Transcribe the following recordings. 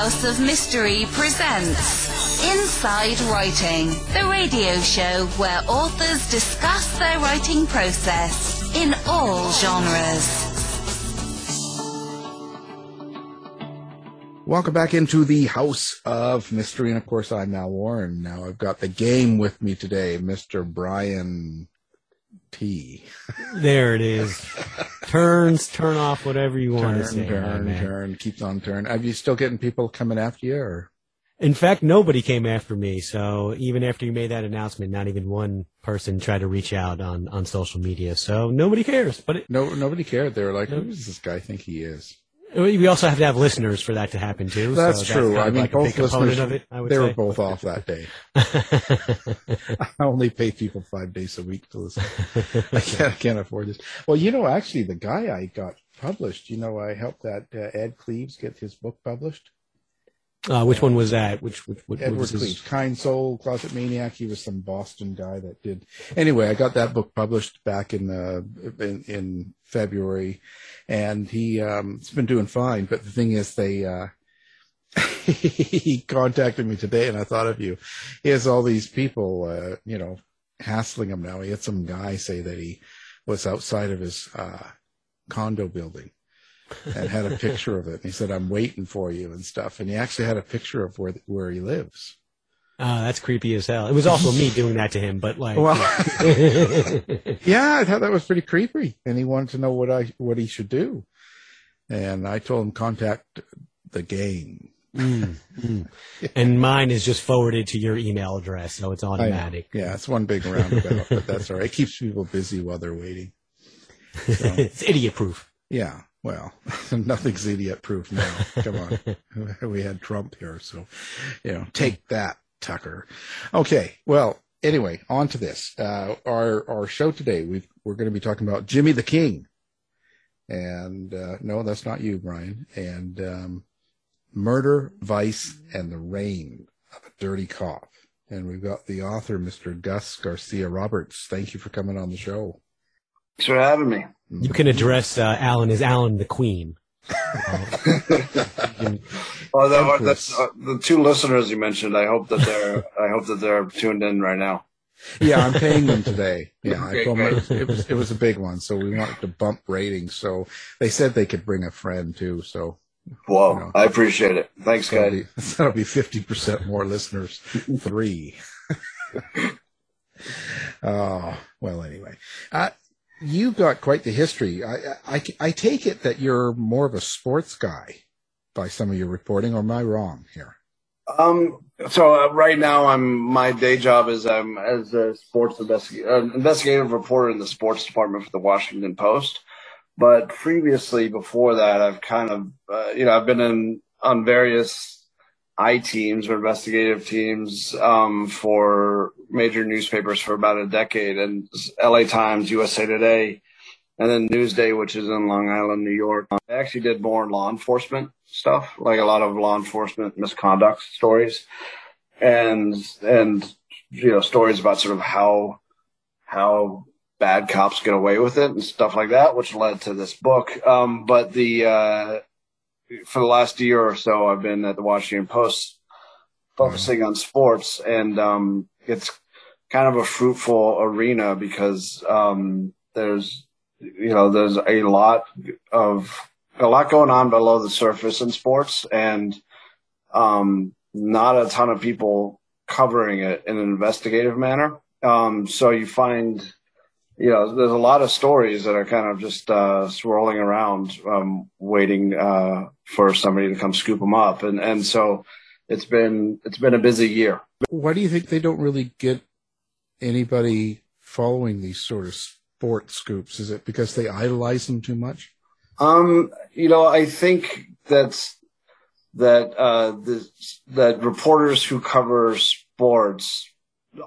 House of Mystery presents Inside Writing, the radio show where authors discuss their writing process in all genres. Welcome back into the House of Mystery, and of course, I'm Mal Warren. Now I've got the game with me today, Mr. Brian T. There it is. Turns, turn off, whatever you want to say. turn, man. turn, keeps on turn. Are you still getting people coming after you, or In fact, nobody came after me. So even after you made that announcement, not even one person tried to reach out on, on social media. So nobody cares. But it, no? Nobody cared. They were like, "Who does this guy think he is?" We also have to have listeners for that to happen too. so That's true. kind I mean, like both listeners, of it. They say. were both off that day. I only pay people five days a week to listen. I can't, I can't afford this. Well, you know, actually, the guy I got published, you know, I helped that uh, Ed Cleves get his book published. Uh, which one was that? Which, which, which Edward was his- Cleves, Kind Soul, Closet Maniac. He was some Boston guy that did. Anyway, I got that book published back in uh, in, in February, and he um, it's been doing fine. But the thing is, they uh, he contacted me today, and I thought of you. He has all these people, uh, you know, hassling him now. He had some guy say that he was outside of his uh, condo building and had a picture of it. And he said, "I'm waiting for you" and stuff. And he actually had a picture of where where he lives. Oh, that's creepy as hell. It was also me doing that to him, but like, Well, yeah, I thought that was pretty creepy, and he wanted to know what I what he should do. And I told him contact the game. Mm, mm. and mine is just forwarded to your email address, so it's automatic. Yeah, it's one big roundabout, but that's all right. It keeps people busy while they're waiting. So. it's idiot proof. Yeah, well, nothing's idiot proof now. Come on. we had Trump here, so, you know, take that, Tucker. Okay, well, anyway, on to this. Uh, our, our show today, we've, we're going to be talking about Jimmy the King. And, uh, no, that's not you, Brian. And, um, Murder, Vice, and the Reign of a Dirty Cop. And we've got the author, Mr. Gus Garcia Roberts. Thank you for coming on the show. Thanks for having me. You can address uh, Alan as Alan the Queen. Oh, that, Empress. that's uh, the two listeners you mentioned. I hope that they're I hope that they're tuned in right now. Yeah, I'm paying them today. Yeah, I Okay, told them great. it was it was a big one, so we wanted to bump ratings. So they said they could bring a friend too. So Whoa, No. I appreciate it. Thanks, that'll guys. be that'll be fifty percent more listeners. Three. oh well, anyway, uh, you got quite the history. I, I I take it that you're more of a sports guy by some of your reporting, or am I wrong here? Um, so uh, right now, I'm my day job is I'm as a sports investigator, uh, investigative reporter in the sports department for the Washington Post. But previously, before that, I've kind of uh, you know I've been in on various I teams or investigative teams um, for major newspapers for about a decade, and L.A. Times, USA Today, and then Newsday, which is in Long Island, New York. I actually did more law enforcement stuff, like a lot of law enforcement misconduct stories, and and you know stories about sort of how how bad cops get away with it and stuff like that, which led to this book. Um, but the uh, for the last year or so, I've been at the Washington Post focusing on sports, and um, it's kind of a fruitful arena because um, there's you know there's a lot of a lot going on below the surface in sports, and um, not a ton of people covering it in an investigative manner. Um, so you find you know, there's a lot of stories that are kind of just uh, swirling around, um, waiting uh, for somebody to come scoop them up, and and so it's been it's been a busy year. Why do you think they don't really get anybody following these sort of sports scoops? Is it because they idolize them too much? Um, you know, I think that's that uh, the, that reporters who cover sports,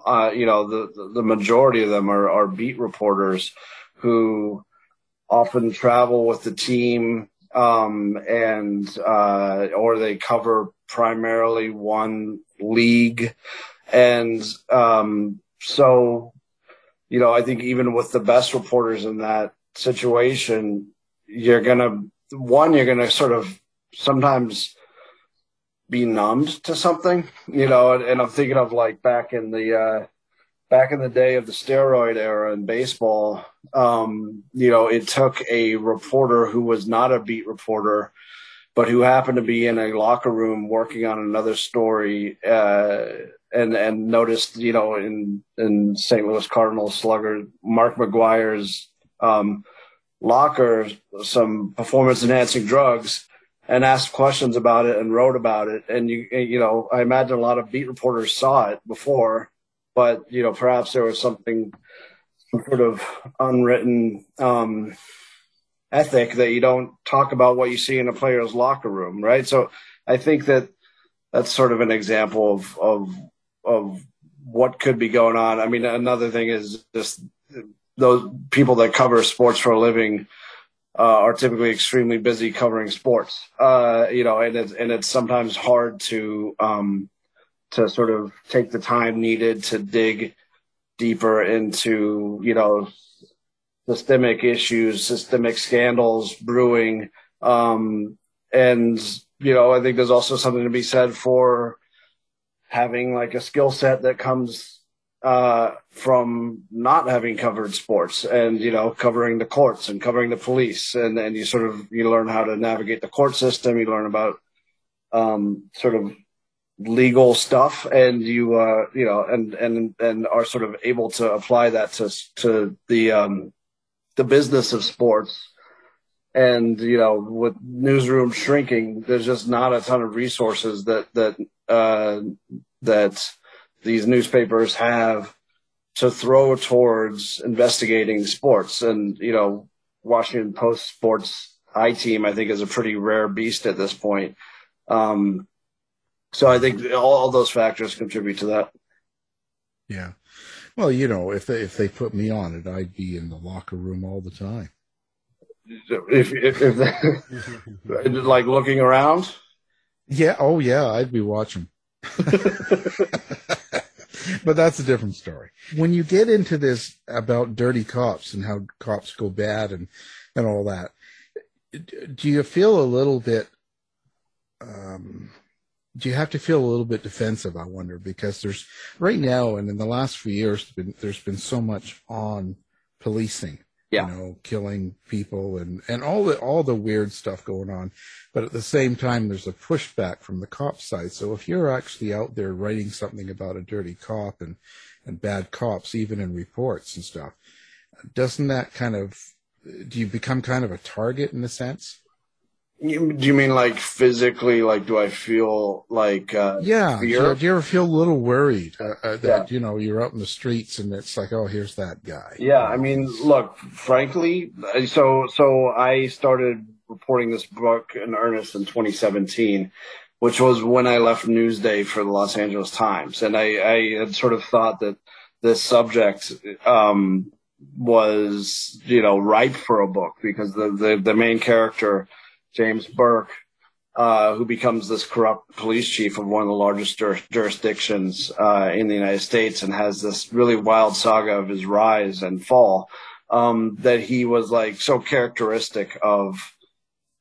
uh, you know, the the majority of them are, are beat reporters who often travel with the team um, and uh, or they cover primarily one league, and um, so you know, I think even with the best reporters in that situation, you're gonna one, you're gonna sort of sometimes be numbed to something, you know, and, and I'm thinking of like back in the, uh, back in the day of the steroid era in baseball, um, you know, it took a reporter who was not a beat reporter, but who happened to be in a locker room working on another story, uh, and and noticed, you know, in in St. Louis Cardinals slugger Mark McGwire's um, locker some performance enhancing drugs and asked questions about it and wrote about it. And you, you know, I imagine a lot of beat reporters saw it before, but you know, perhaps there was something, some sort of unwritten um, ethic that you don't talk about what you see in a player's locker room, right? So I think that that's sort of an example of of of what could be going on. I mean, another thing is just those people that cover sports for a living uh, are typically extremely busy covering sports. Uh, you know, and it's and it's sometimes hard to um, to sort of take the time needed to dig deeper into you know systemic issues, systemic scandals brewing, um, and you know I think there's also something to be said for having like a skill set that comes uh, from not having covered sports and you know covering the courts and covering the police. And and you sort of you learn how to navigate the court system. You learn about um, sort of legal stuff. And you uh you know and and and are sort of able to apply that to to the um the business of sports. And you know with newsroom shrinking there's just not a ton of resources that that uh that these newspapers have to throw towards investigating sports. And, you know, Washington Post sports I team, I think is a pretty rare beast at this point. Um, so I think all, those factors contribute to that. Yeah. Well, you know, if they, if they put me on it, I'd be in the locker room all the time. If, if, if they, like looking around. Yeah. Oh yeah. I'd be watching. but that's a different story. When you get into this about dirty cops and how cops go bad and, and all that, do you feel a little bit, um, do you have to feel a little bit defensive? I wonder because there's right now and in the last few years, been, there's been so much on policing yeah. you know, killing people and, and all the, all the weird stuff going on. But at the same time, there's a pushback from the cop side. So if you're actually out there writing something about a dirty cop and, and bad cops, even in reports and stuff, doesn't that kind of, do you become kind of a target in a sense? You, do you mean like physically? Like, do I feel like uh, yeah? Do you, do you, ever feel a little worried uh, uh, that yeah. you know you're out in the streets and it's like, oh, here's that guy? Yeah, I mean, look, frankly, so so I started reporting this book in earnest in 2017, which was when I left Newsday for the Los Angeles Times, and I, I had sort of thought that this subject um, was you know ripe for a book because the the, the main character James Burke, uh, who becomes this corrupt police chief of one of the largest jur- jurisdictions uh, in the United States and has this really wild saga of his rise and fall. Um, that he was like so characteristic of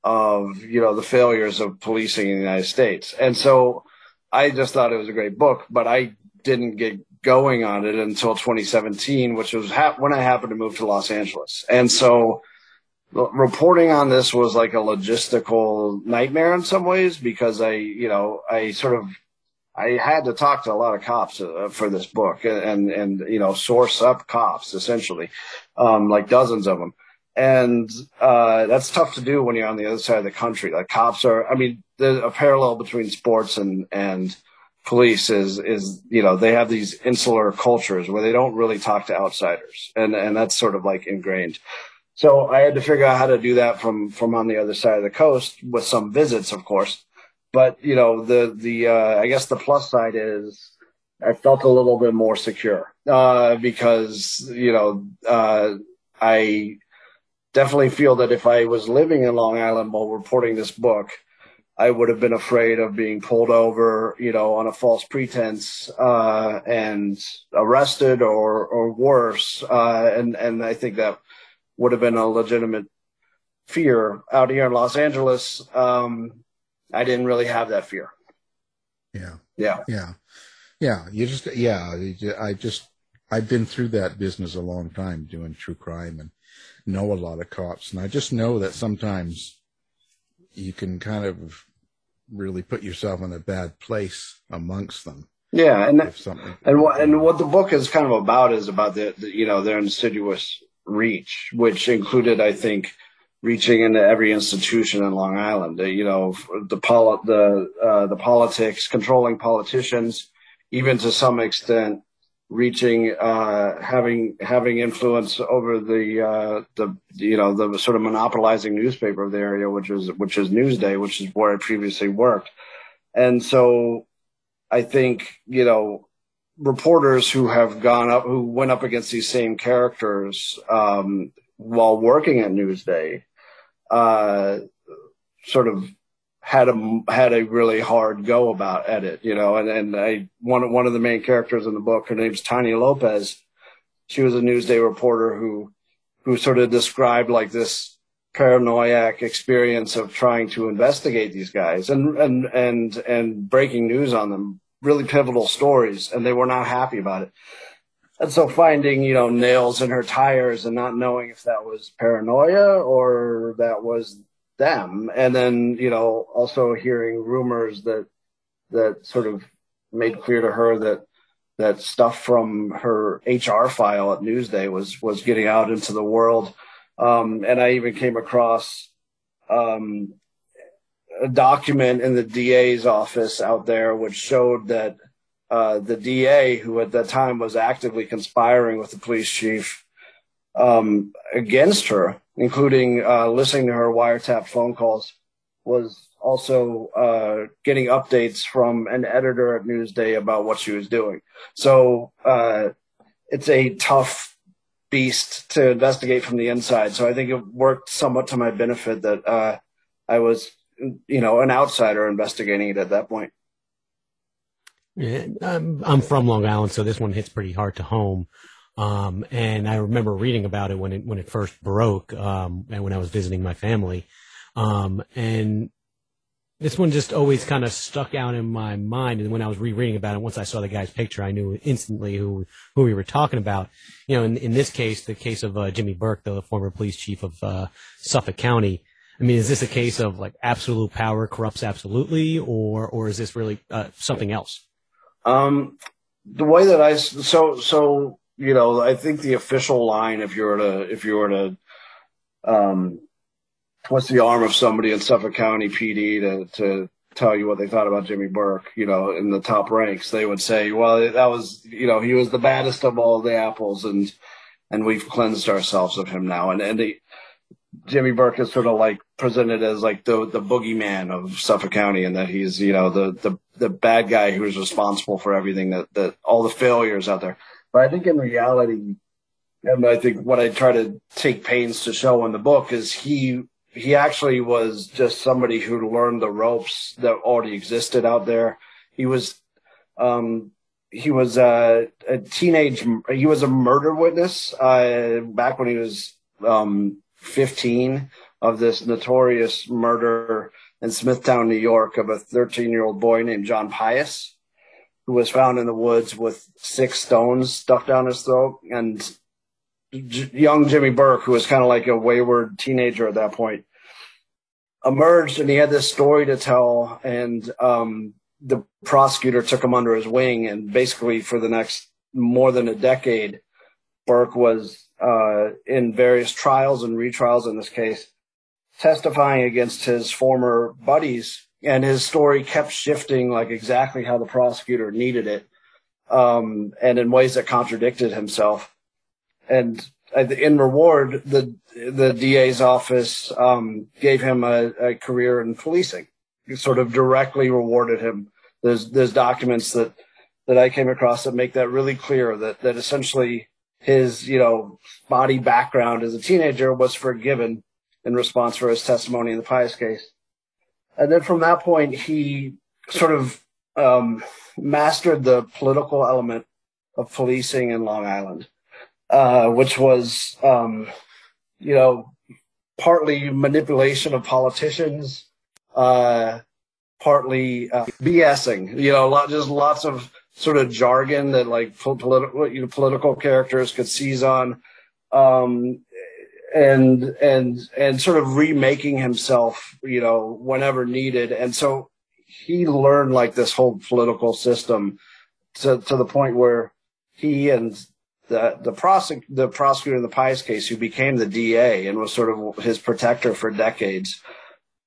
of you know the failures of policing in the United States, and so I just thought it was a great book, but I didn't get going on it until 2017, which was ha- when I happened to move to Los Angeles, and so reporting on this was like a logistical nightmare in some ways because I, you know, I sort of, I had to talk to a lot of cops uh, for this book and, and, you know, source up cops essentially, um, like dozens of them. And, uh, that's tough to do when you're on the other side of the country. Like cops are, I mean, there's a parallel between sports and, and, police is is you know they have these insular cultures where they don't really talk to outsiders and and that's sort of like ingrained so I had to figure out how to do that from from on the other side of the coast with some visits, of course. But you know, the the uh, I guess the plus side is I felt a little bit more secure uh, because you know uh, I definitely feel that if I was living in Long Island while reporting this book, I would have been afraid of being pulled over, you know, on a false pretense uh, and arrested or or worse. Uh, and and I think that would have been a legitimate fear out here in Los Angeles. Um, I didn't really have that fear. Yeah. Yeah. Yeah. Yeah. You just, yeah, I just, I've been through that business a long time doing true crime and know a lot of cops. And I just know that sometimes you can kind of really put yourself in a bad place amongst them. Yeah, and something and what and what the book is kind of about is about the, the you know their insidious reach, which included, I think, reaching into every institution in Long Island. You know, the poli- the uh, the politics, controlling politicians, even to some extent reaching uh, having having influence over the uh, the you know the sort of monopolizing newspaper of the area, which is which is Newsday, which is where I previously worked, and so I think you know reporters who have gone up who went up against these same characters um, while working at Newsday, uh, sort of had a had a really hard go about at it, you know. And and I one one of the main characters in the book, her name's Tania Lopez. She was a Newsday reporter who who sort of described like this paranoiac experience of trying to investigate these guys and and and and breaking news on them, really pivotal stories, and they were not happy about it. And so finding, you know, nails in her tires and not knowing if that was paranoia or that was them. And then, you know, also hearing rumors that, that sort of made clear to her that, that stuff from her HR file at Newsday was, was getting out into the world. Um, and I even came across, um, a document in the DA's office out there, which showed that, uh, the DA, who at that time was actively conspiring with the police chief, um, against her, including uh, listening to her wiretap phone calls, was also uh, getting updates from an editor at Newsday about what she was doing. So uh, it's a tough beast to investigate from the inside. So I think it worked somewhat to my benefit that uh, I was, you know, an outsider investigating it at that point. Yeah, I'm, I'm from Long Island, so this one hits pretty hard to home. Um, and I remember reading about it when it when it first broke, um, and when I was visiting my family. Um, and this one just always kind of stuck out in my mind. And when I was rereading about it, once I saw the guy's picture, I knew instantly who who we were talking about. You know, in in this case, the case of uh, Jimmy Burke, the former police chief of uh, Suffolk County. I mean, is this a case of like absolute power corrupts absolutely, or or is this really uh, something else? Um, the way that I so so you know, I think the official line, if you were to, if you were to, um, what's the arm of somebody in Suffolk County PD to, to tell you what they thought about Jimmy Burke, you know, in the top ranks, they would say, well, that was, you know, he was the baddest of all the apples and, and we've cleansed ourselves of him now. And, and the, Jimmy Burke is sort of like presented as like the, the boogeyman of Suffolk County and that he's, you know, the, the, the bad guy who's responsible for everything that, that all the failures out there. But I think in reality, and I think what I try to take pains to show in the book is he he actually was just somebody who learned the ropes that already existed out there. He was um, he was a, a, teenage he was a murder witness uh, back when he was um, 15 of this notorious murder in Smithtown, New York, of a 13 year old boy named John Pius who was found in the woods with six stones stuck down his throat. And J- young Jimmy Burke, who was kind of like a wayward teenager at that point, emerged and he had this story to tell. And um, the prosecutor took him under his wing. And basically, for the next more than a decade, Burke was uh, in various trials and retrials in this case, testifying against his former buddies and his story kept shifting like exactly how the prosecutor needed it um, and in ways that contradicted himself. And in reward the the DA's office um, gave him a, a, career in policing. It sort of directly rewarded him. There's there's documents that that I came across that make that really clear that that essentially his you know body background as a teenager was forgiven in response for his testimony in the Pius case and then from that point, he sort of um, mastered the political element of policing in Long Island, uh, which was, um, you know, partly manipulation of politicians, uh, partly uh, BSing. You know, lot, just lots of sort of jargon that like political you know, political characters could seize on, um, and and and sort of remaking himself, you know, whenever needed. And so he learned like this whole political system to to the point where he and the the prosec- the prosecutor in the Pius case, who became the DA and was sort of his protector for decades,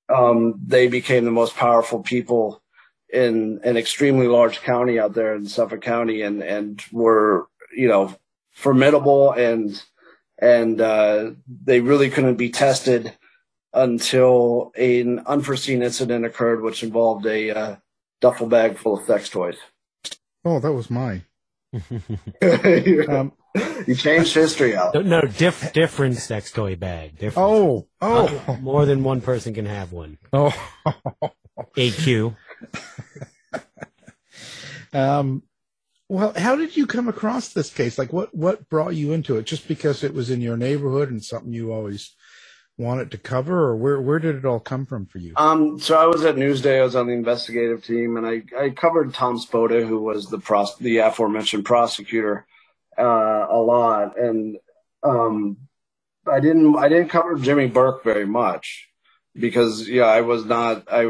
um, they became the most powerful people in an extremely large county out there in Suffolk County, and and were you know formidable and and uh, they really couldn't be tested until an unforeseen incident occurred, which involved a uh, duffel bag full of sex toys. Oh, that was mine. um, you changed history out. No, no diff, different sex toy bag. Different. Oh, oh, Uh, more than one person can have one. oh. AQ. Um, well, how did you come across this case? Like, what what brought you into it? Just because it was in your neighborhood and something you always wanted to cover, or where where did it all come from for you? Um, so I was at Newsday. I was on the investigative team, and I, I covered Tom Spota, who was the pros- the aforementioned prosecutor, uh, a lot, and um, I didn't I didn't cover Jimmy Burke very much because yeah I was not I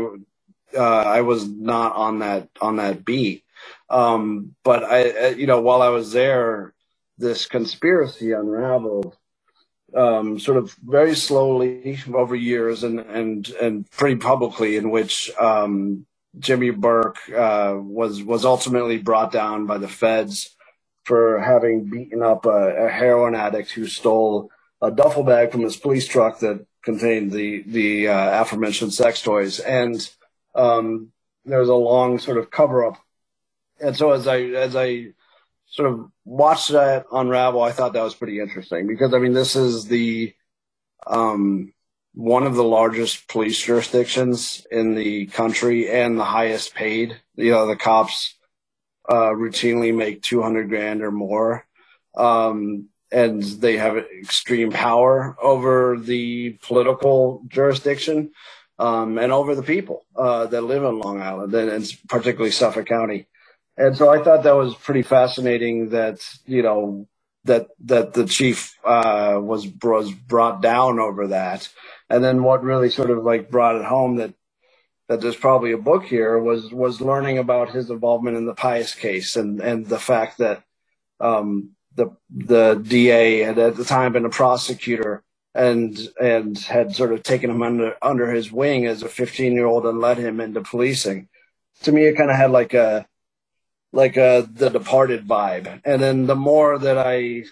uh, I was not on that on that beat. Um, but I you know while I was there, this conspiracy unraveled um, sort of very slowly over years and and and pretty publicly, in which um, Jimmy Burke uh, was was ultimately brought down by the feds for having beaten up a, a, heroin addict who stole a duffel bag from his police truck that contained the the uh, aforementioned sex toys, and um, there was a long sort of cover up. And so as I as I sort of watched that unravel, I thought that was pretty interesting because I mean, this is the um, one of the largest police jurisdictions in the country and the highest paid. You know, the cops uh, routinely make 200 grand or more. Um, and they have extreme power over the political jurisdiction um, and over the people uh, that live in Long Island and, and particularly Suffolk County. And so I thought that was pretty fascinating that, you know, that, that the chief, uh, was, was brought down over that. And then what really sort of like brought it home that, that there's probably a book here was, was learning about his involvement in the Pius case and, and the fact that, um, the, the DA had at the time been a prosecutor and, and had sort of taken him under, under his wing as a 15 year old and led him into policing. To me, it kind of had like a, like uh the departed vibe. And then the more that i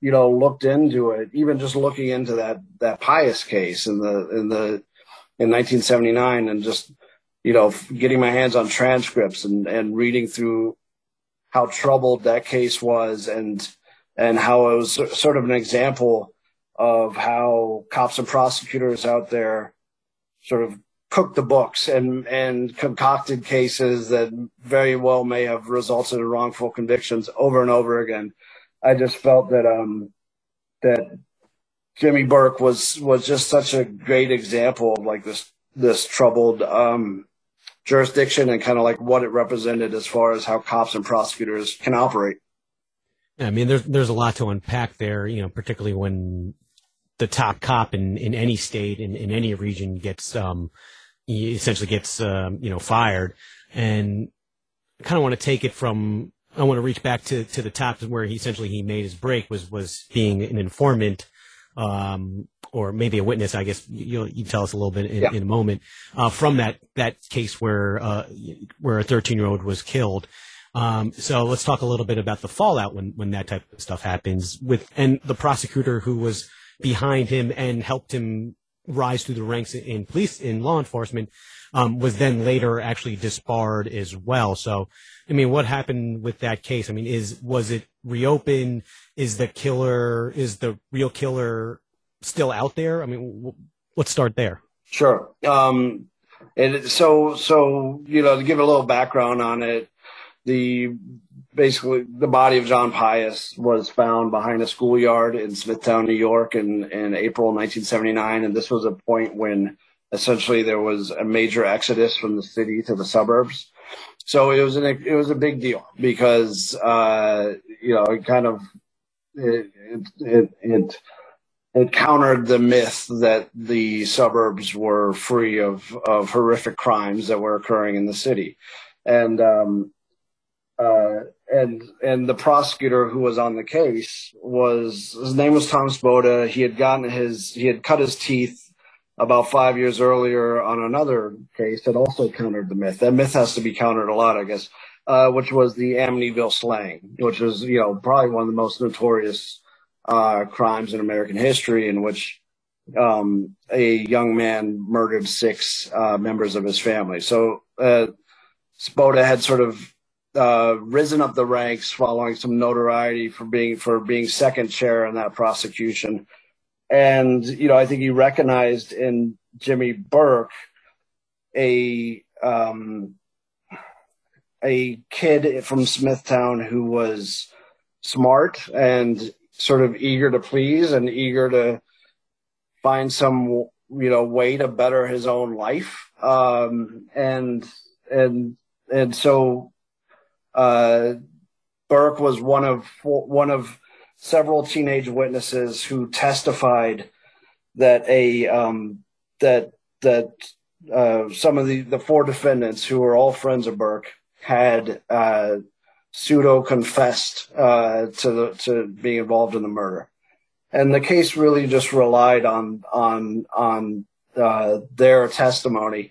you know looked into it even just looking into that that pius case in the in the in 1979 and just you know getting my hands on transcripts and and reading through how troubled that case was and and how it was sort of an example of how cops and prosecutors out there sort of cooked the books and and concocted cases that very well may have resulted in wrongful convictions over and over again. I just felt that um that Jimmy Burke was was just such a great example of like this this troubled um jurisdiction and kind of like what it represented as far as how cops and prosecutors can operate. I mean, there's there's a lot to unpack there. You know, particularly when the top cop in, in any state in, in any region gets um, he essentially gets um, you know fired, and I kind of want to take it from I want to reach back to to the top where he essentially he made his break was was being an informant. Um, or maybe a witness, I guess you'll you tell us a little bit in, yeah. in a moment, uh, from that, that case where, uh, where a 13 year old was killed. Um, so let's talk a little bit about the fallout when, when that type of stuff happens with, and the prosecutor who was behind him and helped him rise through the ranks in police in law enforcement um, was then later actually disbarred as well. So, I mean, what happened with that case? I mean, is was it reopened? Is the killer is the real killer still out there? I mean, w- let's start there. Sure. Um, and so so you know to give a little background on it, the basically the body of John Pius was found behind a schoolyard in Smithtown, New York in, in April 1979. And this was a point when essentially there was a major exodus from the city to the suburbs. So it was an it was a big deal because uh, you know it kind of it it, it it countered the myth that the suburbs were free of of horrific crimes that were occurring in the city, and um, uh, and and the prosecutor who was on the case was his name was Tom Spota. He had gotten his he had cut his teeth about five years earlier on another case that also countered the myth. That myth has to be countered a lot, I guess, uh, which was the Amityville slaying, which was you know probably one of the most notorious uh, crimes in American history, in which um, a young man murdered six uh, members of his family. So uh, Spota had sort of uh, risen up the ranks following some notoriety for being for being second chair in that prosecution. And you know, I think he recognized in Jimmy Burke a um, a kid from Smithtown who was smart and sort of eager to please and eager to find some you know way to better his own life um, and and and so uh, Burke was one of one of several teenage witnesses who testified that a um, that that uh, some of the the four defendants who were all friends of Burke had uh, pseudo confessed uh, to the to being involved in the murder, and the case really just relied on on on uh, their testimony.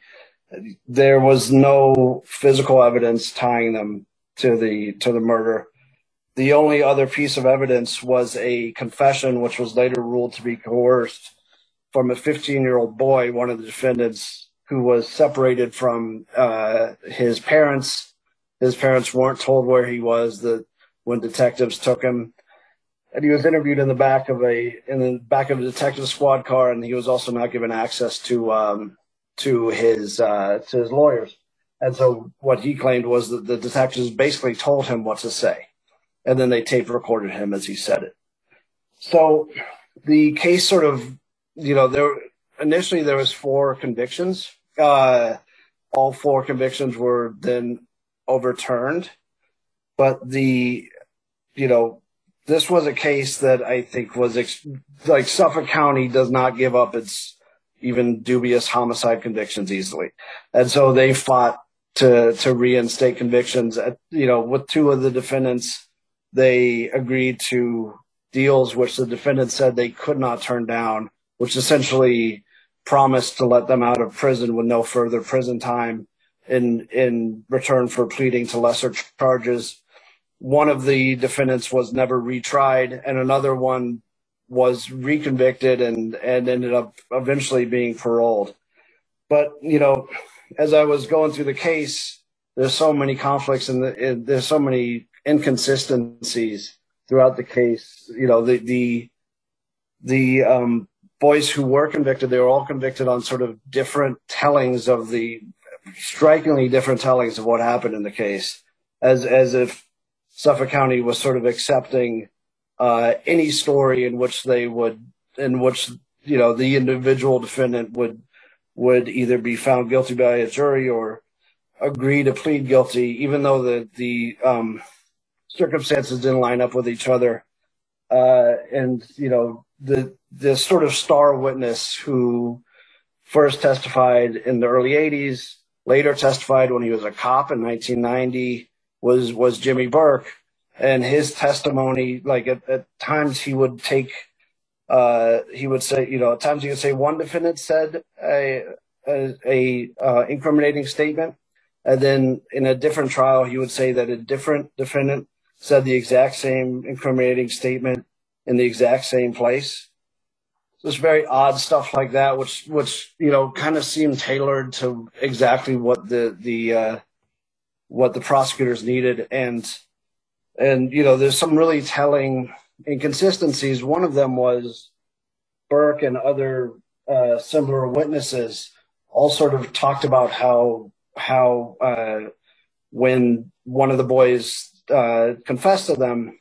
There was no physical evidence tying them to the to the murder. The only other piece of evidence was a confession, which was later ruled to be coerced from a 15 year old boy, one of the defendants, who was separated from uh, his parents. His parents weren't told where he was the, when detectives took him. And he was interviewed in the back of a in the back of a detective squad car, and he was also not given access to um, to his uh, to his lawyers. And so what he claimed was that the detectives basically told him what to say. And then they tape recorded him as he said it. So the case sort of, you know, there initially there was four convictions. Uh, all four convictions were then overturned. But the, you know, this was a case that I think was ex- like Suffolk County does not give up its even dubious homicide convictions easily. And so they fought to to reinstate convictions. At, you know, with two of the defendants, they agreed to deals which the defendant said they could not turn down, which essentially promised to let them out of prison with no further prison time in in return for pleading to lesser charges. One of the defendants was never retried, and another one was reconvicted and and ended up eventually being paroled. But you know, as I was going through the case, there's so many conflicts and the, there's so many inconsistencies throughout the case. You know, the the the um, boys who were convicted, they were all convicted on sort of different tellings of the strikingly different tellings of what happened in the case, as as if Suffolk County was sort of accepting uh, any story in which they would, in which you know the individual defendant would would either be found guilty by a jury or agree to plead guilty, even though the the um, circumstances didn't line up with each other. Uh, and you know the the sort of star witness who first testified in the early '80s, later testified when he was a cop in 1990, was was Jimmy Burke, and his testimony, like at, at times he would take uh, he would say, you know, at times he would say one defendant said a, a, a uh, incriminating statement, and then in a different trial he would say that a different defendant said the exact same incriminating statement in the exact same place. Just very odd stuff like that, which which you know kind of seemed tailored to exactly what the the uh, what the prosecutors needed, and and you know there's some really telling inconsistencies. One of them was Burke and other uh, similar witnesses all sort of talked about how how uh, when one of the boys uh, confessed to them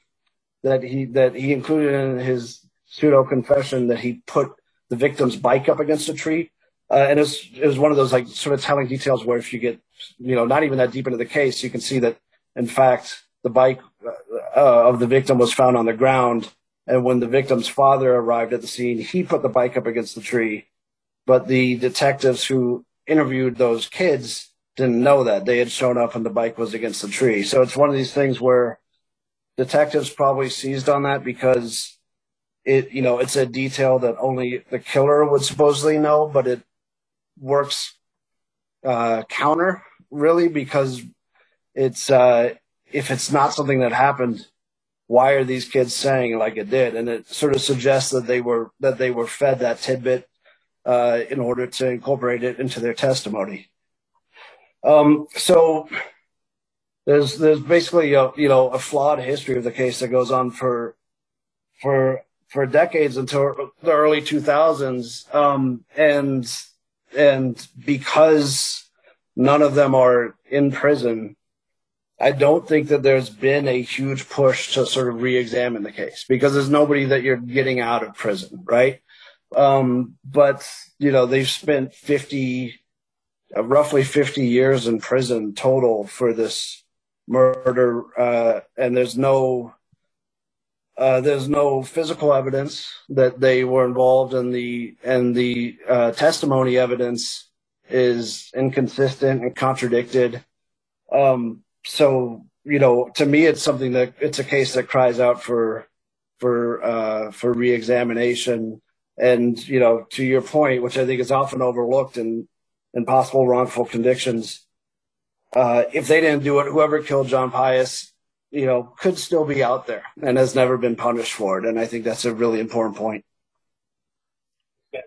that he that he included in his pseudo confession that he put the victim's bike up against a tree. uh, and it was, it was one of those like sort of telling details where if you get, you know, not even that deep into the case, you can see that in fact the bike uh, of the victim was found on the ground. And when the victim's father arrived at the scene, he put the bike up against the tree. But the detectives who interviewed those kids didn't know that they had shown up and the bike was against the tree. So it's one of these things where detectives probably seized on that because it, you know, it's a detail that only the killer would supposedly know, but it works uh, counter really because it's uh, if it's not something that happened, why are these kids saying like it did? And it sort of suggests that they were that they were fed that tidbit uh, in order to incorporate it into their testimony. Um, so there's there's basically a you know a flawed history of the case that goes on for for for decades until the early 2000s, um, and and because none of them are in prison, I don't think that there's been a huge push to sort of re-examine the case because there's nobody that you're getting out of prison, right? Um, but you know they've spent 50, uh, roughly 50 years in prison total for this murder, uh, and there's no uh, there's no physical evidence that they were involved in the and the uh, testimony evidence is inconsistent and contradicted. Um, so you know, to me, it's something that it's a case that cries out for for uh, for reexamination. And you know, to your point, which I think is often overlooked in in possible wrongful convictions, uh, if they didn't do it, whoever killed John Pius, you know, could still be out there and has never been punished for it. And I think that's a really important point.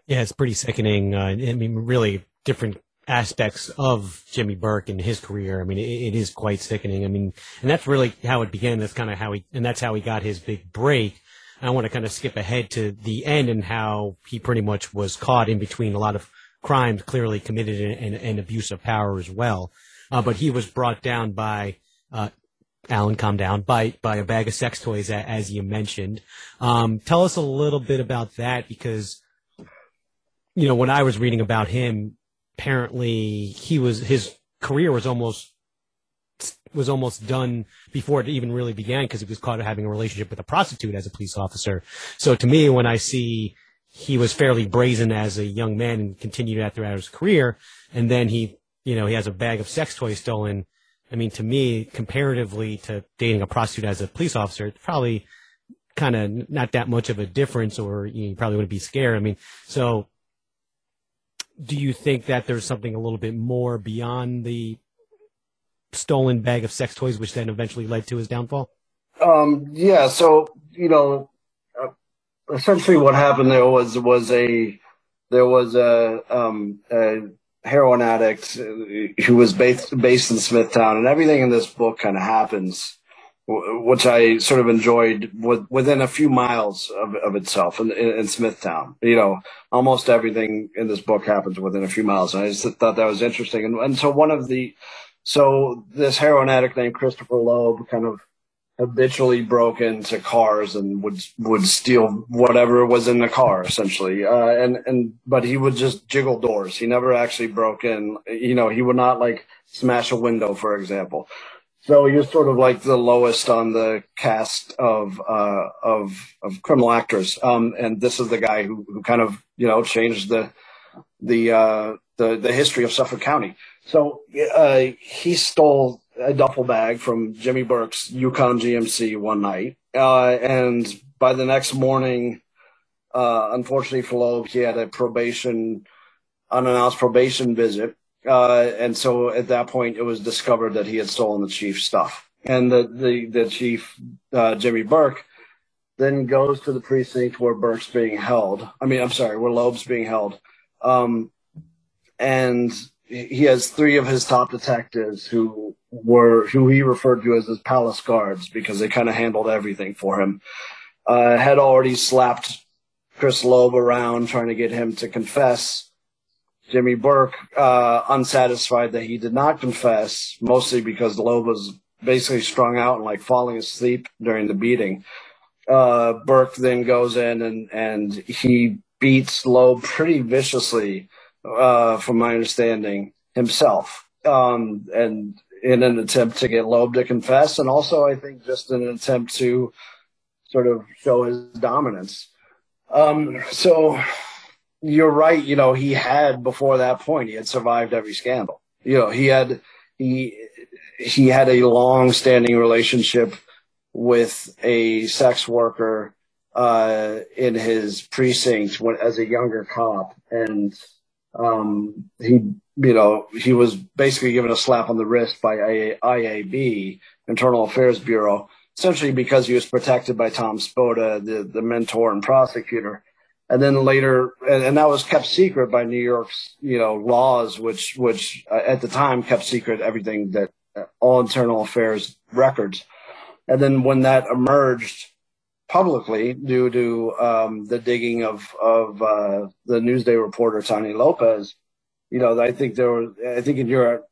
Yeah, it's pretty sickening. Uh, I mean, really different aspects of Jimmy Burke and his career. I mean, it, it is quite sickening. I mean, and that's really how it began. That's kind of how he, and that's how he got his big break. I want to kind of skip ahead to the end and how he pretty much was caught in between a lot of crimes clearly committed and, and, abuse of power as well. Uh, but he was brought down by, uh, Alan, calm down, by, by a bag of sex toys, as you mentioned. Um, tell us a little bit about that because, you know, when I was reading about him, apparently he was, his career was almost, was almost done before it even really began because he was caught having a relationship with a prostitute as a police officer. So to me, when I see he was fairly brazen as a young man and continued that throughout his career, and then he you know, he has a bag of sex toys stolen. I mean, to me, comparatively to dating a prostitute as a police officer, it's probably kind of not that much of a difference, or you, probably wouldn't be scared. I mean, so do you think that there's something a little bit more beyond the stolen bag of sex toys, which then eventually led to his downfall? Um, yeah. So you know, uh, essentially, what happened there was was a there was a um, a heroin addict who was based based in Smithtown, and everything in this book kind of happens, which I sort of enjoyed with, within a few miles of, of itself in, in, Smithtown. You know, almost everything in this book happens within a few miles, and I just thought that was interesting. And, and so one of the so this heroin addict named Christopher Loeb kind of habitually broke into cars and would would steal whatever was in the car essentially uh, and and but he would just jiggle doors he never actually broke in you know he would not like smash a window for example so you're sort of like the lowest on the cast of uh, of of criminal actors. Um, and this is the guy who who kind of you know changed the the uh, the the history of Suffolk County. So uh, he stole a duffel bag from Jimmy Burke's Yukon GMC one night, uh, and by the next morning, uh, unfortunately for Loeb, he had a probation, unannounced probation visit, uh, and so at that point, it was discovered that he had stolen the chief's stuff, and the the the chief, uh, Jimmy Burke, then goes to the precinct where Burke's being held. I mean, I'm sorry, where Loeb's being held, um, and he has three of his top detectives who were who he referred to as his palace guards because they kind of handled everything for him. Uh, had already slapped Chris Loeb around trying to get him to confess. Jimmy Burke, uh, unsatisfied that he did not confess, mostly because Loeb was basically strung out and like falling asleep during the beating. Uh, Burke then goes in and, and he beats Loeb pretty viciously uh, from my understanding, himself, um, and in an attempt to get Loeb to confess, and also I think just in an attempt to sort of show his dominance. Um, so you're right. You know, he had before that point, he had survived every scandal. You know, he had he he had a long standing relationship with a sex worker uh, in his precinct when, as a younger cop, and um, he you know he was basically given a slap on the wrist by IAB Internal Affairs Bureau essentially because he was protected by Tom Spota, the the mentor and prosecutor and then later, and, and, that was kept secret by New York's, you know, laws, which, which uh, at the time kept secret everything that uh, all internal affairs records. And then when that emerged publicly due to um, the digging of of uh, the Newsday reporter Tania Lopez, you know, I think there was, I think in Europe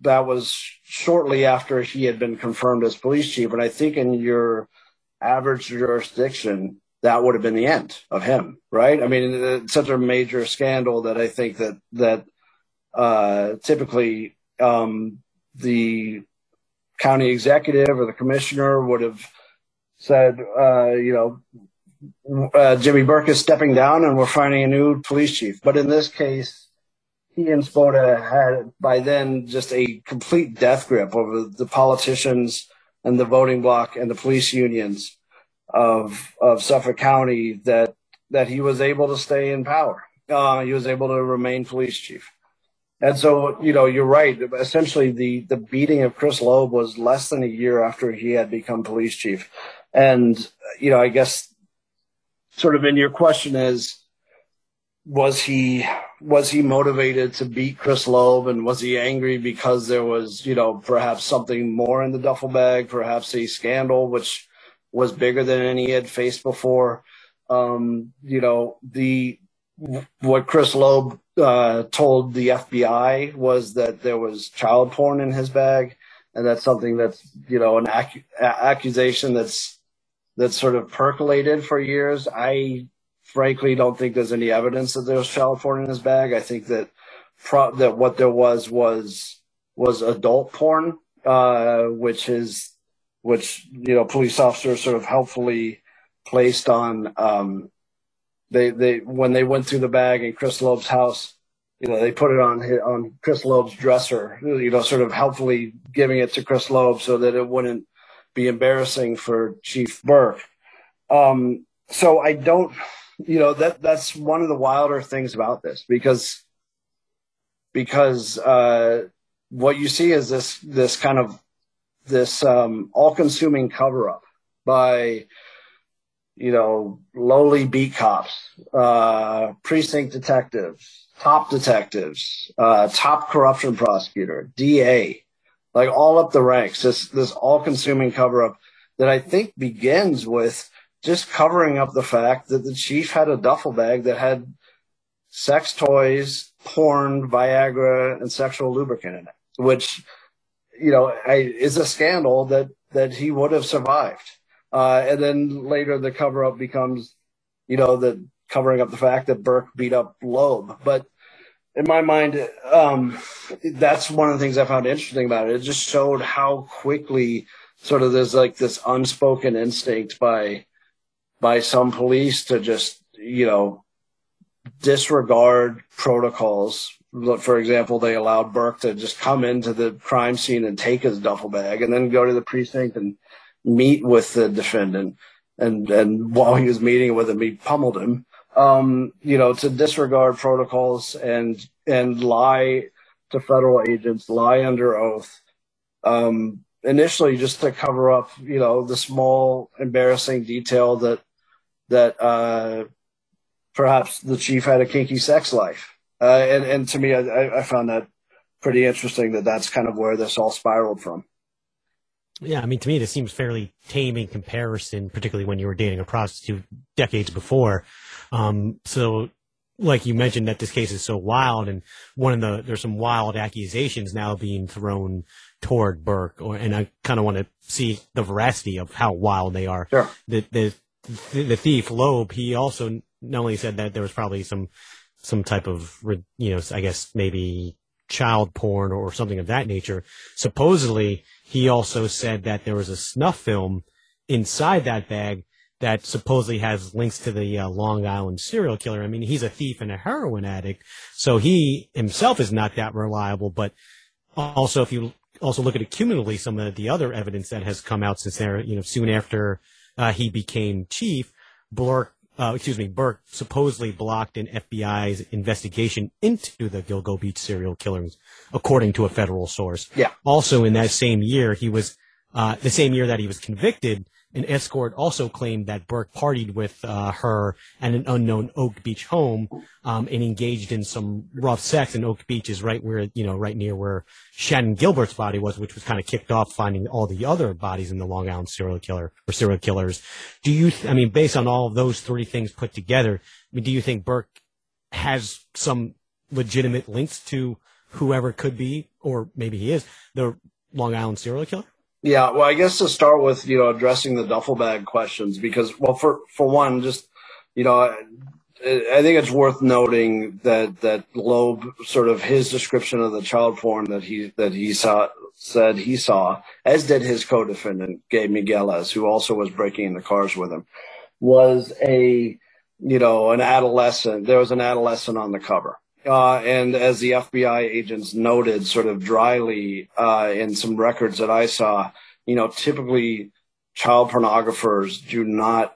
that was shortly after he had been confirmed as police chief, and I think in your average jurisdiction that would have been the end of him, right? I mean, it's such a major scandal that I think that that uh, typically um, the county executive or the commissioner would have said, uh, you know, uh, Jimmy Burke is stepping down and we're finding a new police chief. But in this case, he and Spota had by then just a complete death grip over the politicians and the voting bloc and the police unions of of Suffolk County that that he was able to stay in power. Uh, he was able to remain police chief. And so, you know, you're right. Essentially, the the beating of Chris Loeb was less than a year after he had become police chief. And you know, I guess sort of in your question is, was he was he motivated to beat Chris Loeb, and was he angry because there was, you know, perhaps something more in the duffel bag, perhaps a scandal, which was bigger than any he had faced before. Um, you know, the what Chris Loeb uh, told the FBI was that there was child porn in his bag, and that's something that's you know an ac- accusation that's that's sort of percolated for years. I frankly don't think there's any evidence that there was child porn in his bag. I think that pro- that what there was was was adult porn, uh, which is which you know police officers sort of helpfully placed on. Um, they they when they went through the bag in Chris Loeb's house, you know they put it on his, on Chris Loeb's dresser, you know, sort of helpfully giving it to Chris Loeb so that it wouldn't be embarrassing for Chief Burke. Um, so I don't, you know, that that's one of the wilder things about this because because uh, what you see is this this kind of this um, all-consuming cover-up by you know lowly beat cops, uh, precinct detectives, top detectives, uh, top corruption prosecutor, DA, like all up the ranks. This this all-consuming cover-up that I think begins with just covering up the fact that the chief had a duffel bag that had sex toys, porn, Viagra, and sexual lubricant in it, which you know, I, a scandal that that he would have survived. Uh, and then later the cover up becomes, you know, the covering up the fact that Burke beat up Loeb. But in my mind, um, that's one of the things I found interesting about it. It just showed how quickly sort of there's like this unspoken instinct by by some police to just, you know, disregard protocols for example, they allowed Burke to just come into the crime scene and take his duffel bag and then go to the precinct and meet with the defendant. And, and while he was meeting with him, he pummeled him. Um, you know, to disregard protocols and, and lie to federal agents, lie under oath. Um, initially just to cover up, you know, the small embarrassing detail that, that, uh, perhaps the chief had a kinky sex life uh, and, and to me, I, I found that pretty interesting that that's kind of where this all spiraled from. Yeah, I mean, to me, this seems fairly tame in comparison, particularly when you were dating a prostitute decades before. Um, so, like you mentioned, that this case is so wild, and one of the there's some wild accusations now being thrown toward Burke, or and I kind of want to see the veracity of how wild they are. Sure. The the the thief Loeb, he also not only said that there was probably some some type of, you know, I guess maybe child porn or something of that nature. Supposedly, he also said that there was a snuff film inside that bag that supposedly has links to the uh, Long Island serial killer. I mean, he's a thief and a heroin addict, so he himself is not that reliable. But also, if you also look at it cumulatively, some of the other evidence that has come out since there, you know, soon after uh, he became chief, Burke, uh, excuse me, Burke supposedly blocked an FBI's investigation into the Gilgo Beach serial killings, according to a federal source. Yeah. Also, in that same year, he was uh, the same year that he was convicted an escort also claimed that Burke partied with uh, her at an unknown Oak Beach home um, and engaged in some rough sex. And Oak Beach is right where, you know, right near where Shannan Gilbert's body was, which was kind of kicked off finding all the other bodies in the Long Island serial killer or serial killers. Do you, th- I mean, based on all of those three things put together, I mean, do you think Burke has some legitimate links to whoever could be, or maybe he is, the Long Island serial killer? Yeah, well, I guess to start with, you know, addressing the duffel bag questions, because, well, for for one, just, you know, I, I think it's worth noting that that Loeb sort of his description of the child porn that he that he saw said he saw, as did his co-defendant Gabe Migueles, who also was breaking into cars with him, was a you know an adolescent. There was an adolescent on the cover, uh, and as the FBI agents noted, sort of dryly uh, in some records that I saw, you know, typically child pornographers do not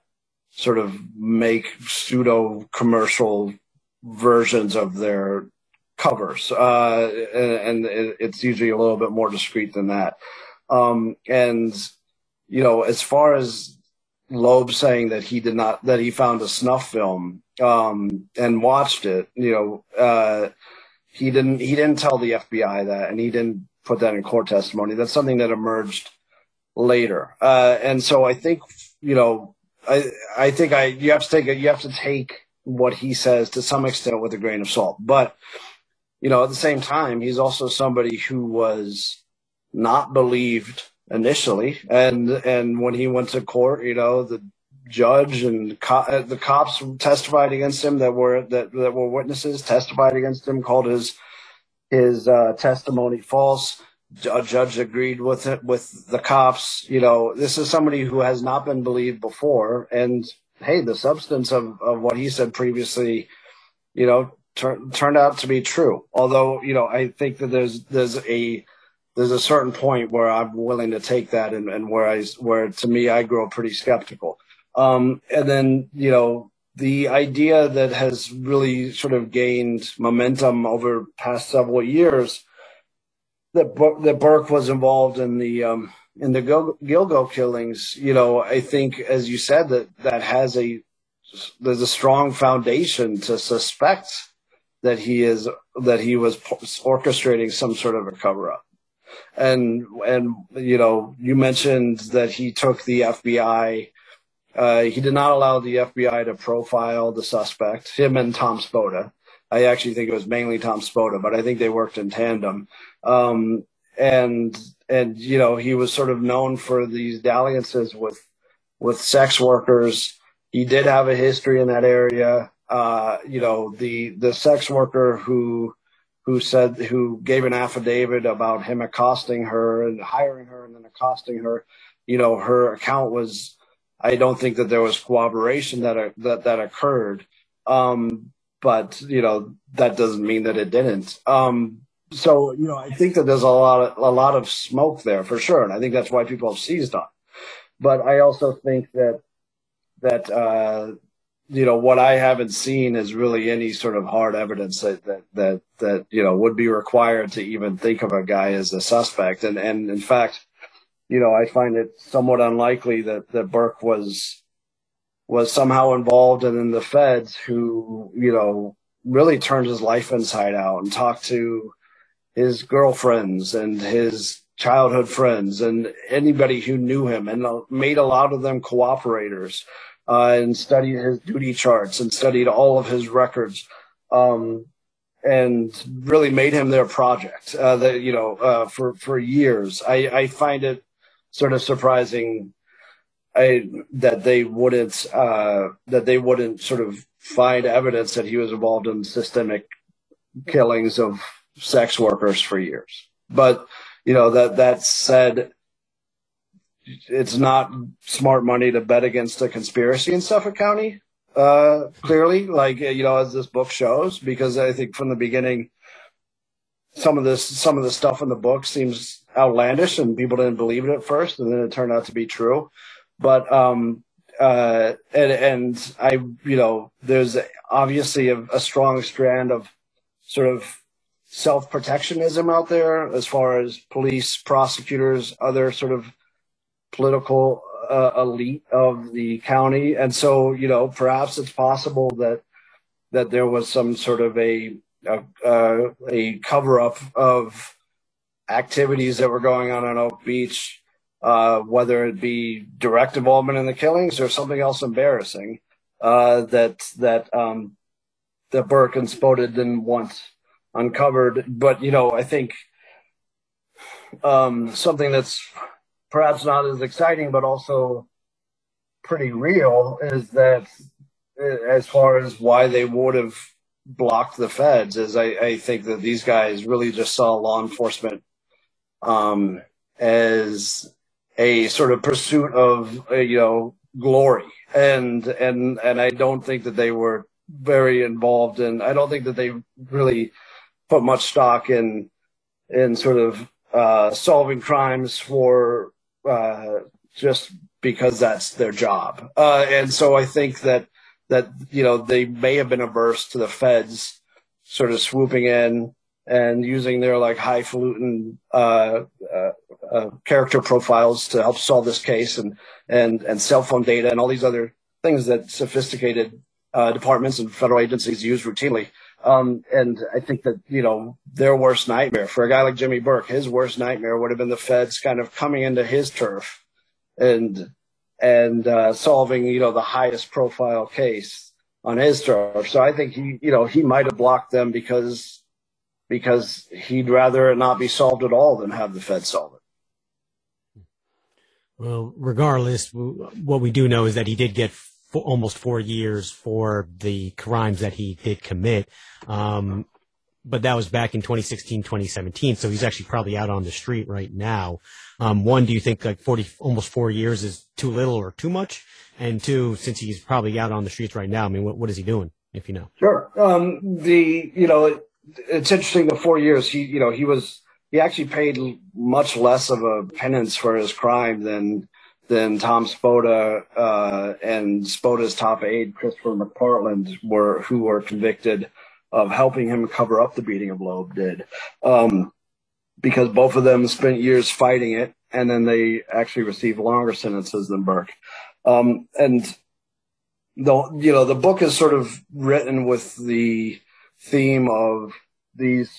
sort of make pseudo commercial versions of their covers, uh, and, and, it's usually a little bit more discreet than that. Um, and you know, as far as Loeb saying that he did not that he found a snuff film um, and watched it. You know, uh, he didn't he didn't tell the FBI that, and he didn't put that in court testimony. That's something that emerged later, uh, and so I think you know, I I think I you have to take it. You have to take what he says to some extent with a grain of salt, but you know, at the same time, he's also somebody who was not believed initially, and and when he went to court, you know, the judge and co- uh, the cops testified against him that were that that were witnesses testified against him, called his his uh, testimony false. A judge agreed with it with the cops. You know, this is somebody who has not been believed before, and hey, the substance of of what he said previously, you know, tur- turned out to be true. Although, you know, I think that there's there's a there's a certain point where I'm willing to take that and, and where I, where to me, I grow pretty skeptical. Um, and then, you know, the idea that has really sort of gained momentum over past several years that, that Burke was involved in the, um, in the Gilgo killings, you know, I think, as you said, that that has a, there's a strong foundation to suspect that he is, that he was orchestrating some sort of a cover up and and you know you mentioned that he took the FBI. Uh, he did not allow the FBI to profile the suspect, him and Tom Spota. I actually think it was mainly Tom Spota, but I think they worked in tandem. Um, and and you know he was sort of known for these dalliances with with sex workers. He did have a history in that area. Uh, you know the the sex worker who who said who gave an affidavit about him accosting her and hiring her and then accosting her. You know, her account was. I don't think that there was cooperation that that that occurred. Um, but you know that doesn't mean that it didn't. Um, so you know, I think that there's a lot of a lot of smoke there for sure, and I think that's why people have seized on. But I also think that that uh, you know, what I haven't seen is really any sort of hard evidence that, that, that, that, you know, would be required to even think of a guy as a suspect. And, and in fact, you know, I find it somewhat unlikely that, that Burke was, was somehow involved and in the feds who, you know, really turned his life inside out and talked to his girlfriends and his childhood friends and anybody who knew him and made a lot of them cooperators uh, and studied his duty charts and studied all of his records. Um, and really made him their project. Uh, that you know, uh, for for years, I, I find it sort of surprising I that they wouldn't uh, that they wouldn't sort of find evidence that he was involved in systemic killings of sex workers for years. But you know that that said, it's not smart money to bet against a conspiracy in Suffolk County. Uh, clearly, like you know, as this book shows, because I think from the beginning, some of this, some of the stuff in the book seems outlandish, and people didn't believe it at first, and then it turned out to be true. But um, uh, and and I, you know, there's obviously a, a strong strand of sort of self protectionism out there as far as police, prosecutors, other sort of political uh, elite of the county, and so you know perhaps it's possible that that there was some sort of a a, uh, a cover up of activities that were going on on Oak Beach, uh, whether it be direct involvement in the killings or something else embarrassing uh, that that um, that Burke and Spota didn't want uncovered. But you know, I think um, something that's perhaps not as exciting, but also pretty real is that as far as why they would have blocked the feds is I, I think that these guys really just saw law enforcement um, as a sort of pursuit of uh, you know glory. And and and I don't think that they were very involved in I don't think that they really put much stock in in sort of uh, solving crimes for uh, just because that's their job. Uh, and so I think that that you know they may have been averse to the feds sort of swooping in and using their like highfalutin uh, uh, uh, character profiles to help solve this case and and and cell phone data and all these other things that sophisticated uh, departments and federal agencies use routinely. Um, and I think that, you know, their worst nightmare for a guy like Jimmy Burke, his worst nightmare would have been the feds kind of coming into his turf and, and, uh, solving, you know, the highest profile case on his turf. So I think he, you know, he might have blocked them because, because he'd rather it not be solved at all than have the feds solve it. Well, regardless, what we do know is that he did get for almost four years for the crimes that he did commit. Um, but that was back in 2016, 2017. So he's actually probably out on the street right now. Um, one, do you think like 40, almost four years is too little or too much? And two, since he's probably out on the streets right now, I mean, what, what is he doing, if you know? Sure. Um, the, you know, it, it's interesting the four years he, you know, he was, he actually paid much less of a penance for his crime than, than Tom Spota uh, and Spota's top aide, Christopher McPartland, were who were convicted of helping him cover up the beating of Loeb did. Um, because both of them spent years fighting it, and then they actually received longer sentences than Burke. Um, and the you know the book is sort of written with the theme of these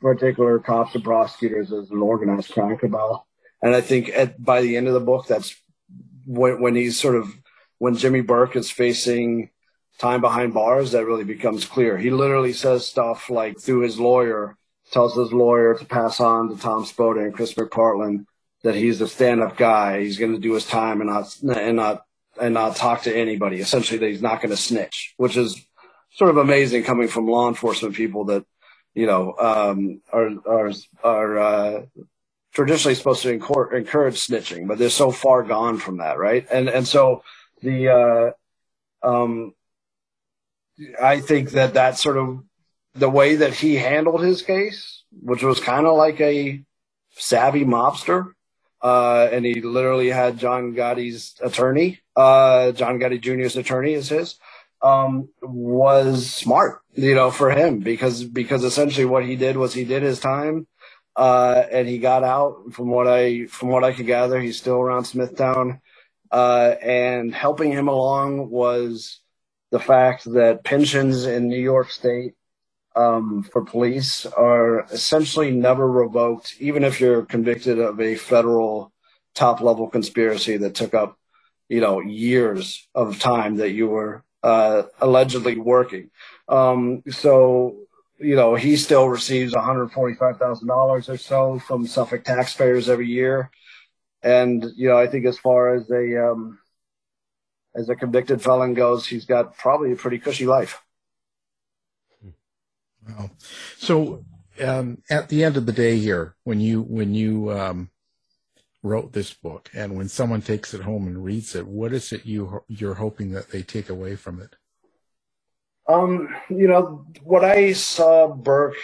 particular cops and prosecutors as an organized crime cabal. And I think at, by the end of the book, that's when, when he's sort of when Jimmy Burke is facing time behind bars, that really becomes clear. He literally says stuff like through his lawyer, tells his lawyer to pass on to Tom Spota and Chris McPartland that he's a stand-up guy. He's going to do his time and not and not and not talk to anybody. Essentially, that he's not going to snitch, which is sort of amazing coming from law enforcement people that you know um, are are are uh, traditionally supposed to encourage snitching, but they're so far gone from that, right? And and so the uh, um, I think that that sort of the way that he handled his case, which was kind of like a savvy mobster, uh, and he literally had John Gotti's attorney, uh, John Gotti Jr.'s attorney is his, um, was smart, you know, for him because because essentially what he did was he did his time uh, and he got out. From what I from what I could gather, he's still around Smithtown. Uh, and helping him along was the fact that pensions in New York State um, for police are essentially never revoked, even if you're convicted of a federal top level conspiracy that took up, you know, years of time that you were uh, allegedly working. Um, so you know, he still receives $145,000 or so from Suffolk taxpayers every year. And, you know, I think as far as a, um, as a convicted felon goes, he's got probably a pretty cushy life. Wow. So, um, at the end of the day here, when you, when you, um, wrote this book and when someone takes it home and reads it, what is it you, you're hoping that they take away from it? Um, you know, what I saw Burke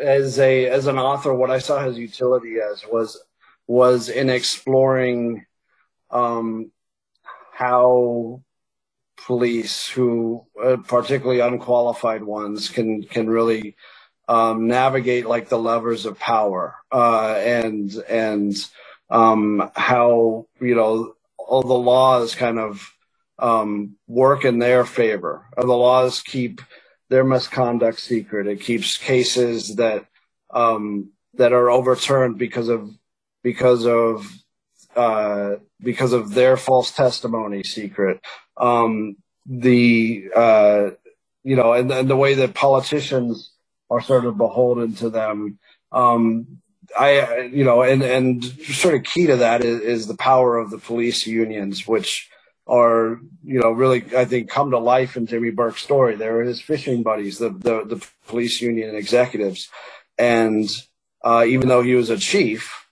as a, as an author, what I saw his utility as was, was in exploring, um, how police who uh, particularly unqualified ones can can really um, navigate like the levers of power uh, and and um, how you know all the laws kind of um, work in their favor. The laws keep their misconduct secret. It keeps cases that um, that are overturned because of because of uh, because of their false testimony secret. Um, the uh, you know, and, and, the way that politicians are sort of beholden to them. Um, I, you know, and, and sort of key to that is, is the power of the police unions, which are, you know, really, I think come to life in Jimmy Burke's story. They're his fishing buddies, the, the, the police union executives. And, uh, even though he was a chief,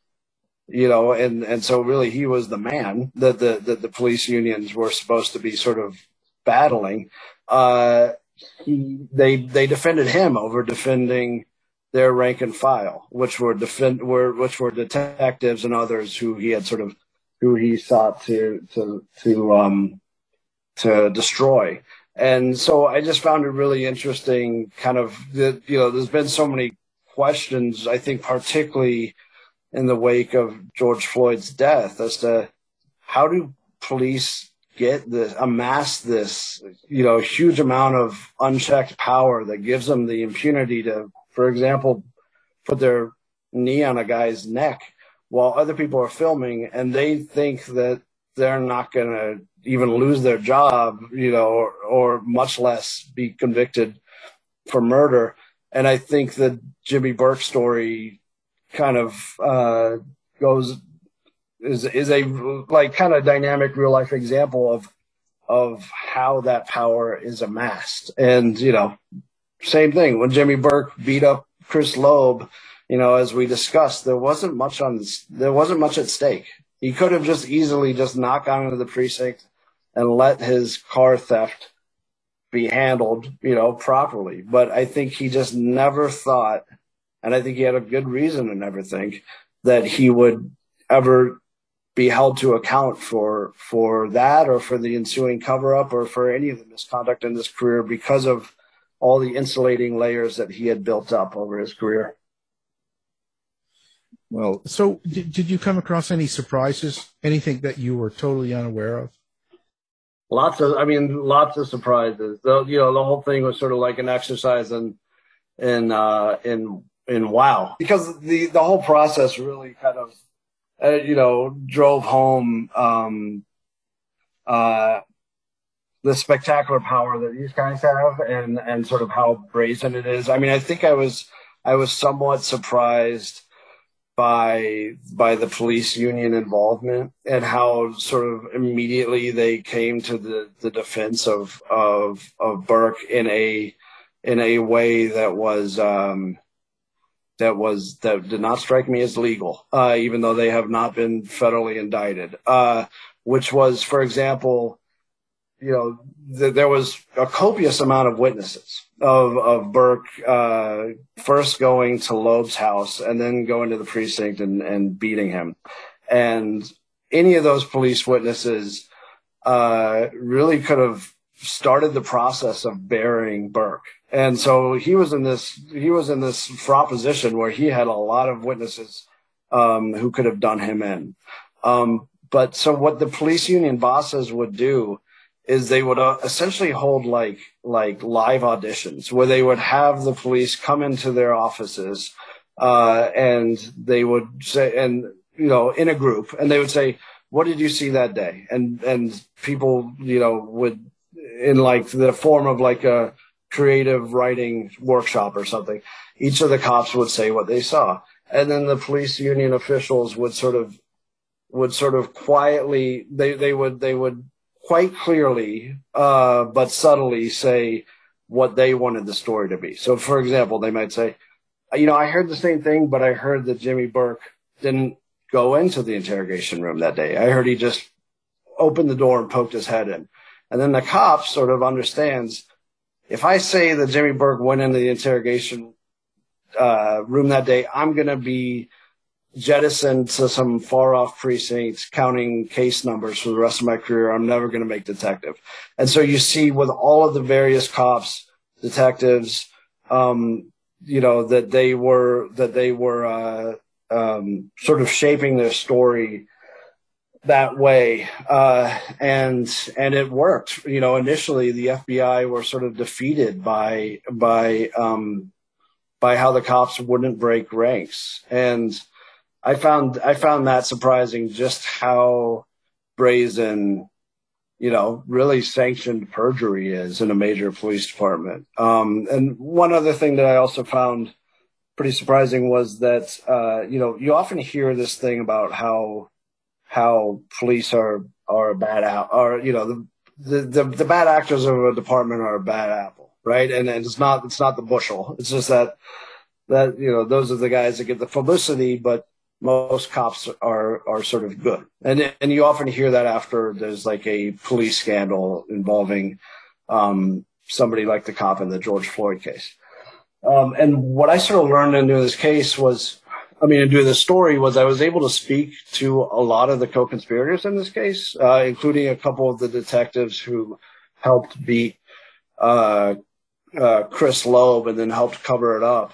you know, and, and so really he was the man that the, that the police unions were supposed to be sort of battling. Uh, he, they, they defended him over defending their rank and file, which were defend, were, which were detectives and others who he had sort of, who he sought to, to, to, um, to destroy. And so I just found it really interesting kind of that, you know, there's been so many questions, I think particularly, in the wake of George Floyd's death as to how do police get this, amass this, you know, huge amount of unchecked power that gives them the impunity to, for example, put their knee on a guy's neck while other people are filming and they think that they're not going to even lose their job, you know, or, or much less be convicted for murder. And I think the Jimmy Burke story kind of uh, goes is is a like kind of dynamic real life example of of how that power is amassed. And you know, same thing when Jimmy Burke beat up Chris Loeb. You know, as we discussed, there wasn't much on there wasn't much at stake. He could have just easily just knocked on into the precinct and let his car theft be handled, you know, properly. But I think he just never thought and I think he had a good reason to never think that he would ever be held to account for for that or for the ensuing cover up or for any of the misconduct in his career because of all the insulating layers that he had built up over his career. Well, so did, did you come across any surprises? Anything that you were totally unaware of? Lots of, I mean, lots of surprises. The, you know, the whole thing was sort of like an exercise in in uh, in and wow, because the the whole process really kind of uh, you know drove home um, uh, the spectacular power that these guys have and and sort of how brazen it is. I mean, I think I was I was somewhat surprised by by the police union involvement and how sort of immediately they came to the the defense of of of Burke in a in a way that was um, that was that did not strike me as legal, uh, even though they have not been federally indicted. Uh, which was, for example, you know, th- there was a copious amount of witnesses of of Burke uh, first going to Loeb's house and then going to the precinct and, and beating him, and any of those police witnesses uh, really could have started the process of burying Burke. And so he was in this he was in this fraught position where he had a lot of witnesses um, who could have done him in. Um, but so what the police union bosses would do is they would uh, essentially hold like like live auditions where they would have the police come into their offices uh, and they would say and you know in a group and they would say what did you see that day and and people you know would in like the form of like a creative writing workshop or something. Each of the cops would say what they saw. And then the police union officials would sort of, would sort of quietly, they, they would, they would quite clearly, uh, but subtly say what they wanted the story to be. So, for example, they might say, you know, I heard the same thing, but I heard that Jimmy Burke didn't go into the interrogation room that day. I heard he just opened the door and poked his head in. And then the cop sort of understands if I say that Jimmy Burke went into the interrogation uh, room that day, I'm going to be jettisoned to some far off precincts counting case numbers for the rest of my career. I'm never going to make detective. And so you see with all of the various cops, detectives, um, you know, that they were, that they were, uh, um, sort of shaping their story that way. Uh, and, and it worked, you know, initially the FBI were sort of defeated by, by, um, by how the cops wouldn't break ranks. And, I found I found that surprising just how brazen, you know, really sanctioned perjury is in a major police department. Um, and one other thing that I also found pretty surprising was that uh, you know you often hear this thing about how how police are are bad out or you know the, the the the bad actors of a department are a bad apple, right? And, and it's not it's not the bushel. It's just that that you know those are the guys that get the publicity, but most cops are are sort of good, and and you often hear that after there's like a police scandal involving um, somebody like the cop in the George Floyd case. Um, and what I sort of learned in this case was, I mean, in doing this story was I was able to speak to a lot of the co-conspirators in this case, uh, including a couple of the detectives who helped beat uh, uh, Chris Loeb and then helped cover it up.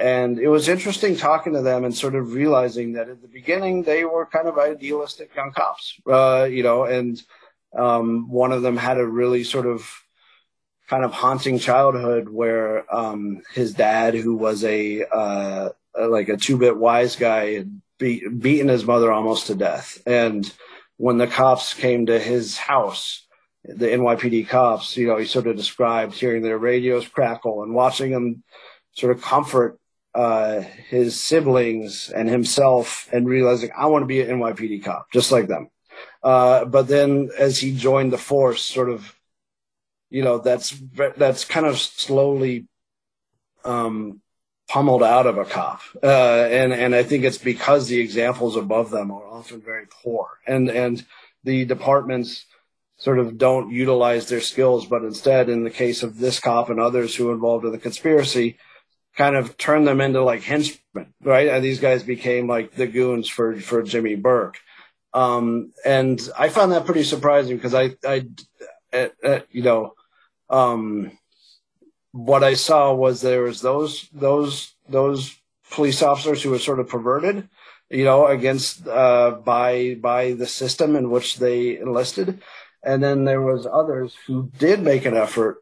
And it was interesting talking to them and sort of realizing that at the beginning they were kind of idealistic young cops, uh, you know, and um, one of them had a really sort of kind of haunting childhood where um, his dad, who was a uh, like a two-bit wise guy, had beat, beaten his mother almost to death. And when the cops came to his house, the NYPD cops, you know, he sort of described hearing their radios crackle and watching them sort of comfort uh, his siblings and himself and realizing I want to be an NYPD cop just like them. Uh, but then as he joined the force, sort of, you know, that's that's kind of slowly um, pummeled out of a cop, uh, and and I think it's because the examples above them are often very poor, and and the departments sort of don't utilize their skills, but instead, in the case of this cop and others who are involved in the conspiracy, kind of turned them into like henchmen, right? And these guys became like the goons for, for Jimmy Burke. Um, and I found that pretty surprising because I, I, you know, um, what I saw was there was those, those, those police officers who were sort of perverted, you know, against, uh, by, by the system in which they enlisted. And then there was others who did make an effort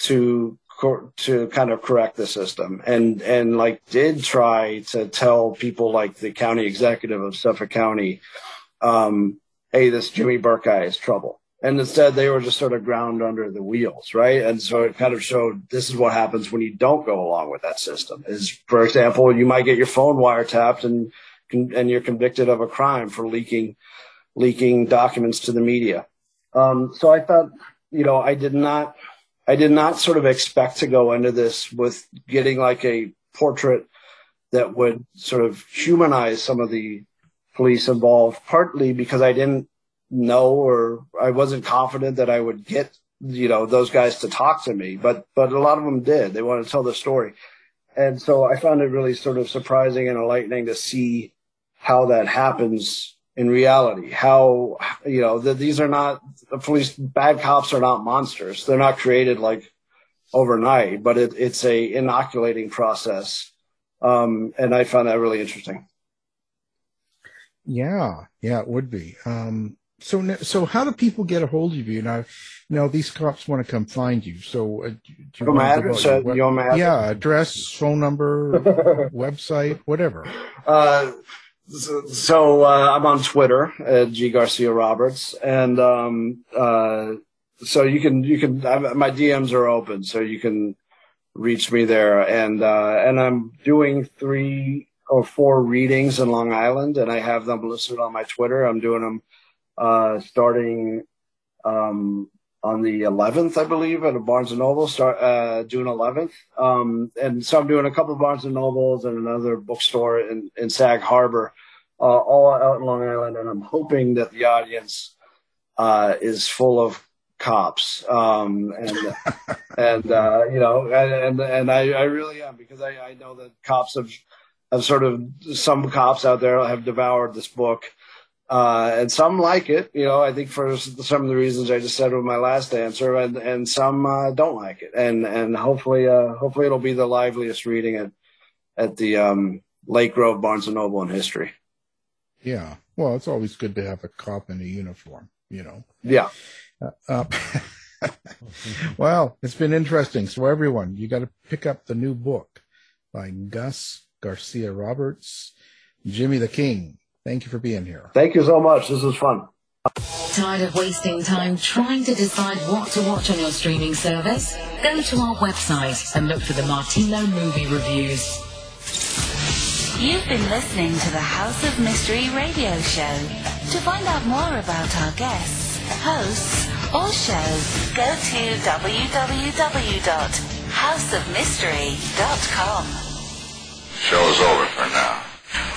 to to kind of correct the system and and like did try to tell people like the county executive of Suffolk County, um, hey, this Jimmy Burke guy is trouble. And instead they were just sort of ground under the wheels, right? And so it kind of showed this is what happens when you don't go along with that system. Is for example, you might get your phone wiretapped and and you're convicted of a crime for leaking leaking documents to the media. Um, so I thought, you know, I did not I did not sort of expect to go into this with getting like a portrait that would sort of humanize some of the police involved, partly because I didn't know or I wasn't confident that I would get, you know, those guys to talk to me, but, but a lot of them did. They wanted to tell the story. And so I found it really sort of surprising and enlightening to see how that happens in reality. How, you know, that these are not, the police, bad cops are not monsters. They're not created like overnight, but it, it's a inoculating process. Um, and I found that really interesting. Yeah, yeah, it would be. Um, so, so how do people get a hold of you now? Now these cops want to come find you. So, uh, do you want address, uh, web- you yeah, address, phone number, website, whatever. Uh, so, so uh, I'm on Twitter at G Garcia Roberts, and um, uh, so you can you can I, my DMs are open, so you can reach me there, and uh, and I'm doing three or four readings in Long Island, and I have them listed on my Twitter. I'm doing them uh, starting um, on the 11th, I believe, at a Barnes and Noble, start uh, June 11th. Um, and so I'm doing a couple of Barnes and Nobles and another bookstore in, in Sag Harbor, uh, all out in Long Island. And I'm hoping that the audience uh, is full of cops. Um, and and uh, you know, and and I, I really am because I, I know that cops have have sort of some cops out there have devoured this book uh, and some like it, you know, I think for some of the reasons I just said with my last answer, and, and some uh, don't like it. And and hopefully, uh, hopefully it'll be the liveliest reading at at the um, Lake Grove Barnes and Noble in history. Yeah, well, it's always good to have a cop in a uniform, you know. Yeah. Uh, well, it's been interesting. So everyone, you got to pick up the new book by Gus Garcia Roberts, Jimmy the King Thank you for being here. Thank you so much. This was fun. Tired of wasting time trying to decide what to watch on your streaming service? Go to our website and look for the Martino movie reviews. You've been listening to the House of Mystery radio show. To find out more about our guests, hosts, or shows, go to www.houseofmystery.com. Show's over for now.